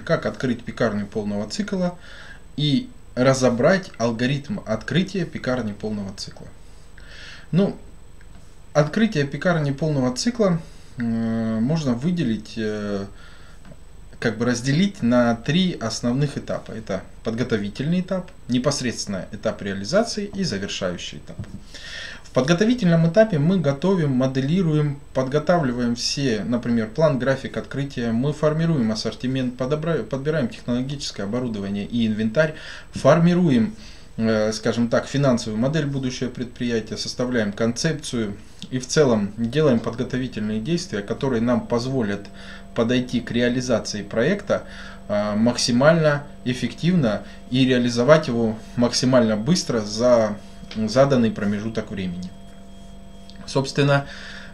как открыть пекарню полного цикла и разобрать алгоритм открытия пекарни полного цикла. Ну, открытие пекарни полного цикла э, можно выделить, э, как бы разделить на три основных этапа. Это подготовительный этап, непосредственно этап реализации и завершающий этап. В подготовительном этапе мы готовим, моделируем, подготавливаем все, например, план, график открытия, мы формируем ассортимент, подбираем технологическое оборудование и инвентарь, формируем скажем так, финансовую модель будущего предприятия, составляем концепцию и в целом делаем подготовительные действия, которые нам позволят подойти к реализации проекта э, максимально эффективно и реализовать его максимально быстро за заданный промежуток времени. Собственно,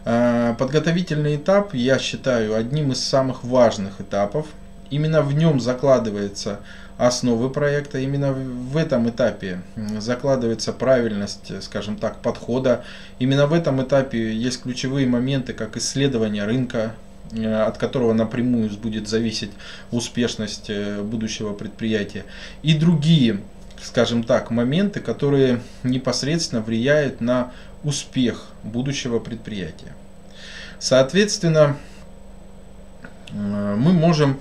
э, подготовительный этап я считаю одним из самых важных этапов. Именно в нем закладывается основы проекта. Именно в этом этапе закладывается правильность, скажем так, подхода. Именно в этом этапе есть ключевые моменты, как исследование рынка, э, от которого напрямую будет зависеть успешность э, будущего предприятия. И другие скажем так, моменты, которые непосредственно влияют на успех будущего предприятия. Соответственно, э, мы можем э,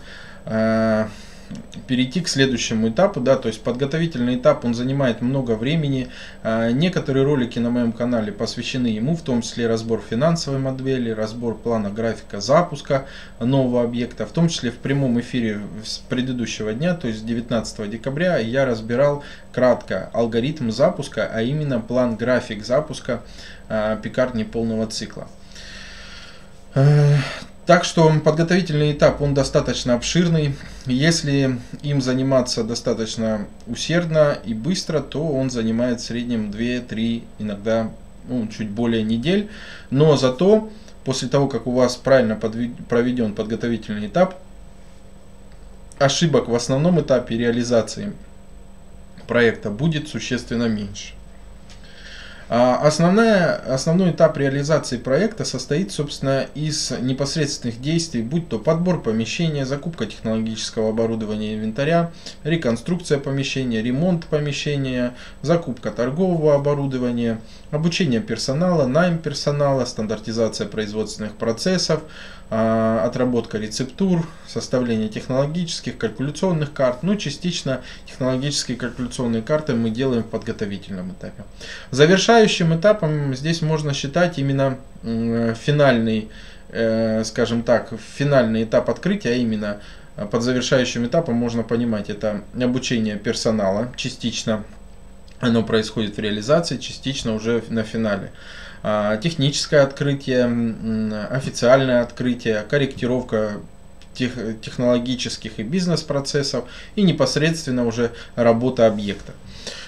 перейти к следующему этапу, да, то есть подготовительный этап, он занимает много времени. А, некоторые ролики на моем канале посвящены ему, в том числе разбор финансовой модели, разбор плана графика запуска нового объекта, в том числе в прямом эфире с предыдущего дня, то есть 19 декабря, я разбирал кратко алгоритм запуска, а именно план график запуска а, пекарни полного цикла. Так что подготовительный этап, он достаточно обширный. Если им заниматься достаточно усердно и быстро, то он занимает в среднем 2-3, иногда ну, чуть более недель. Но зато после того, как у вас правильно проведен подготовительный этап, ошибок в основном этапе реализации проекта будет существенно меньше. А основная, основной этап реализации проекта состоит, собственно, из непосредственных действий, будь то подбор помещения, закупка технологического оборудования и инвентаря, реконструкция помещения, ремонт помещения, закупка торгового оборудования, обучение персонала, найм персонала, стандартизация производственных процессов, отработка рецептур, составление технологических, калькуляционных карт, ну частично технологические калькуляционные карты мы делаем в подготовительном этапе. Завершающим этапом здесь можно считать именно финальный, э, скажем так, финальный этап открытия, а именно э, под завершающим этапом можно понимать это обучение персонала частично, оно происходит в реализации, частично уже на финале. А, техническое открытие, официальное открытие, корректировка тех, технологических и бизнес-процессов и непосредственно уже работа объекта.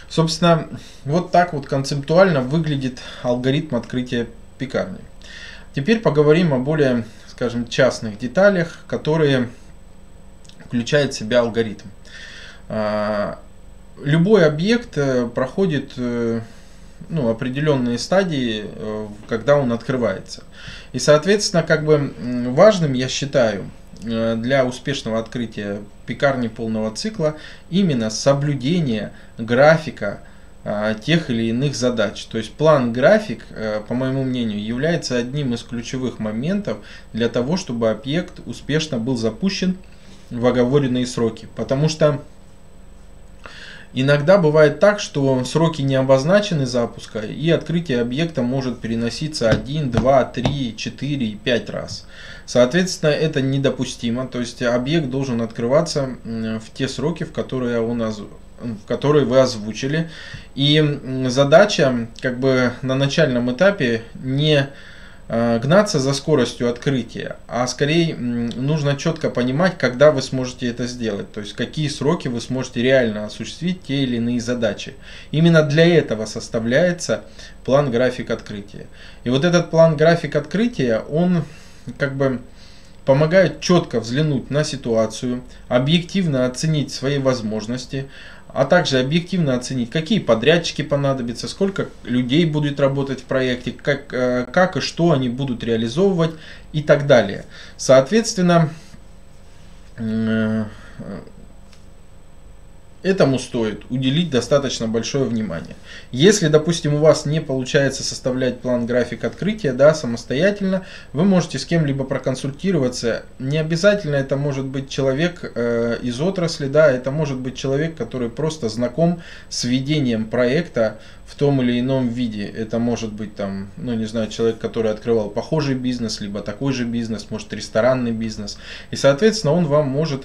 Собственно, вот так вот концептуально выглядит алгоритм открытия пекарни. Теперь поговорим о более, скажем, частных деталях, которые включает в себя алгоритм. А, любой объект э, проходит э, ну, определенные стадии, э, когда он открывается. И, соответственно, как бы важным я считаю э, для успешного открытия пекарни полного цикла именно соблюдение графика э, тех или иных задач. То есть план-график, по моему мнению, является одним из ключевых моментов для того, чтобы объект успешно был запущен в оговоренные сроки. Потому что Иногда бывает так, что сроки не обозначены запуска, и открытие объекта может переноситься 1, 2, 3, 4, 5 раз. Соответственно, это недопустимо, то есть объект должен открываться в те сроки, в которые, он в которые вы озвучили. И задача как бы на начальном этапе не гнаться за скоростью открытия, а скорее нужно четко понимать, когда вы сможете это сделать, то есть какие сроки вы сможете реально осуществить те или иные задачи. Именно для этого составляется план-график открытия. И вот этот план-график открытия, он как бы помогает четко взглянуть на ситуацию, объективно оценить свои возможности, а также объективно оценить, какие подрядчики понадобятся, сколько людей будет работать в проекте, как, э, как и что они будут реализовывать и так далее. Соответственно, э, этому стоит уделить достаточно большое внимание. Если, допустим, у вас не получается составлять план график открытия да, самостоятельно, вы можете с кем-либо проконсультироваться. Не обязательно это может быть человек э, из отрасли, да, это может быть человек, который просто знаком с ведением проекта в том или ином виде. Это может быть там, ну не знаю, человек, который открывал похожий бизнес, либо такой же бизнес, может ресторанный бизнес. И, соответственно, он вам может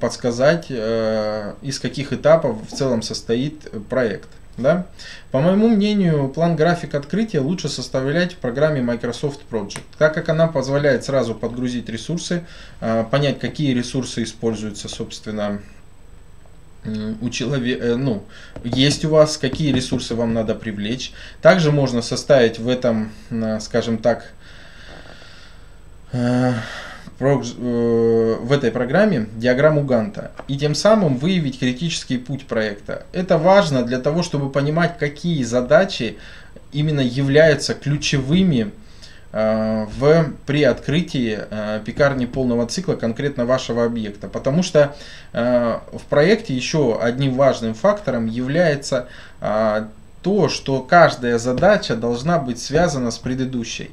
подсказать, э, из каких этапов в целом состоит проект. Да? По моему мнению, план график открытия лучше составлять в программе Microsoft Project, так как она позволяет сразу подгрузить ресурсы, э, понять, какие ресурсы используются, собственно, у человека, ну, есть у вас, какие ресурсы вам надо привлечь. Также можно составить в этом, скажем так, Э, в этой программе диаграмму Ганта и тем самым выявить критический путь проекта. Это важно для того, чтобы понимать, какие задачи именно являются ключевыми э, в, при открытии э, пекарни полного цикла конкретно вашего объекта. Потому что в проекте еще одним важным фактором является то, что каждая задача должна быть связана с предыдущей.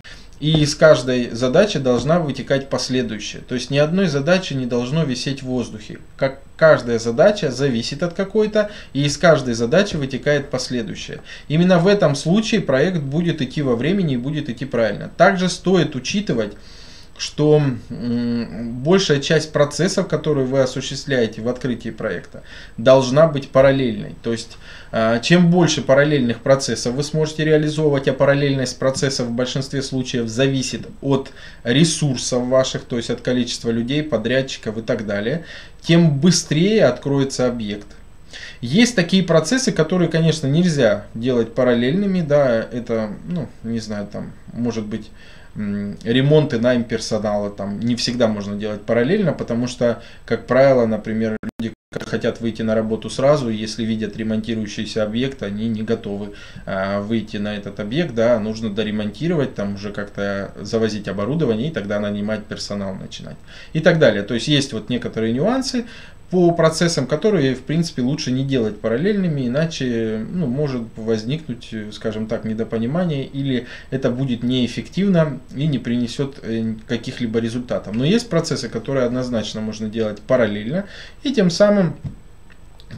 И из каждой задачи должна вытекать последующая. То есть ни одной задачи не должно висеть в воздухе. Как каждая задача зависит от какой-то, и из каждой задачи вытекает последующая. Именно в этом случае проект будет идти во времени и будет идти правильно. Также стоит учитывать, что большая часть процессов, которые вы осуществляете в открытии проекта, должна быть параллельной. То есть, а, чем больше параллельных процессов вы сможете реализовывать, а параллельность процессов в большинстве случаев зависит от ресурсов ваших, то есть от количества людей, подрядчиков и так далее, тем быстрее откроется объект. Есть такие процессы, которые, конечно, нельзя делать параллельными, да, это, ну, не знаю, там, может быть, ремонты найм персонала там не всегда можно делать параллельно, потому что, как правило, например, люди хотят выйти на работу сразу, если видят ремонтирующийся объект, они не готовы а, выйти на этот объект, да, нужно доремонтировать, там уже как-то завозить оборудование и тогда нанимать персонал начинать и так далее. То есть есть вот некоторые нюансы, по процессам, которые, в принципе, лучше не делать параллельными, иначе ну, может возникнуть, скажем так, недопонимание, или это будет неэффективно и не принесет э, каких-либо результатов. Но есть процессы, которые однозначно можно делать параллельно, и тем самым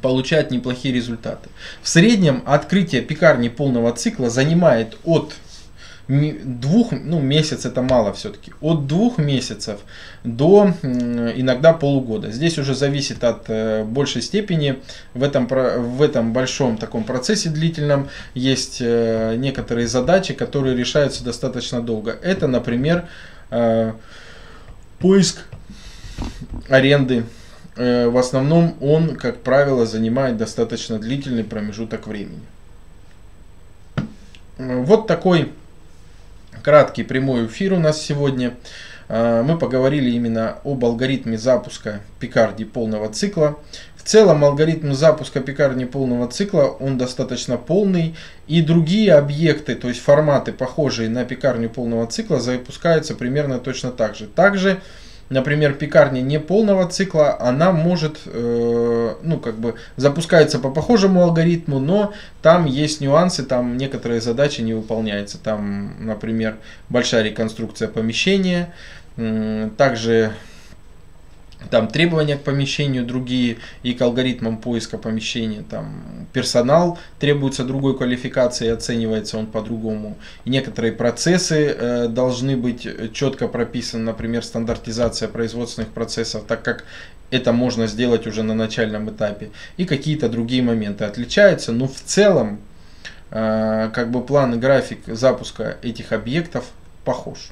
получать неплохие результаты. В среднем открытие пекарни полного цикла занимает от двух, ну месяц это мало все-таки, от двух месяцев до иногда полугода. Здесь уже зависит от э, большей степени в этом, в этом большом таком процессе длительном есть э, некоторые задачи, которые решаются достаточно долго. Это, например, э, поиск аренды в основном он, как правило, занимает достаточно длительный промежуток времени. Вот такой краткий прямой эфир у нас сегодня. А, мы поговорили именно об алгоритме запуска пикарди полного цикла. В целом алгоритм запуска пекарни полного цикла, он достаточно полный. И другие объекты, то есть форматы, похожие на пекарню полного цикла, запускаются примерно точно так же. Также например, пекарня не полного цикла, она может, э, ну, как бы, запускается по похожему алгоритму, но там есть нюансы, там некоторые задачи не выполняются. Там, например, большая реконструкция помещения, э, также там требования к помещению другие и к алгоритмам поиска помещения. Там персонал требуется другой квалификации, оценивается он по-другому. Некоторые процессы э, должны быть четко прописаны, например, стандартизация производственных процессов, так как это можно сделать уже на начальном этапе. И какие-то другие моменты отличаются, но в целом э, как бы план и график запуска этих объектов похож.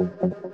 Thank you.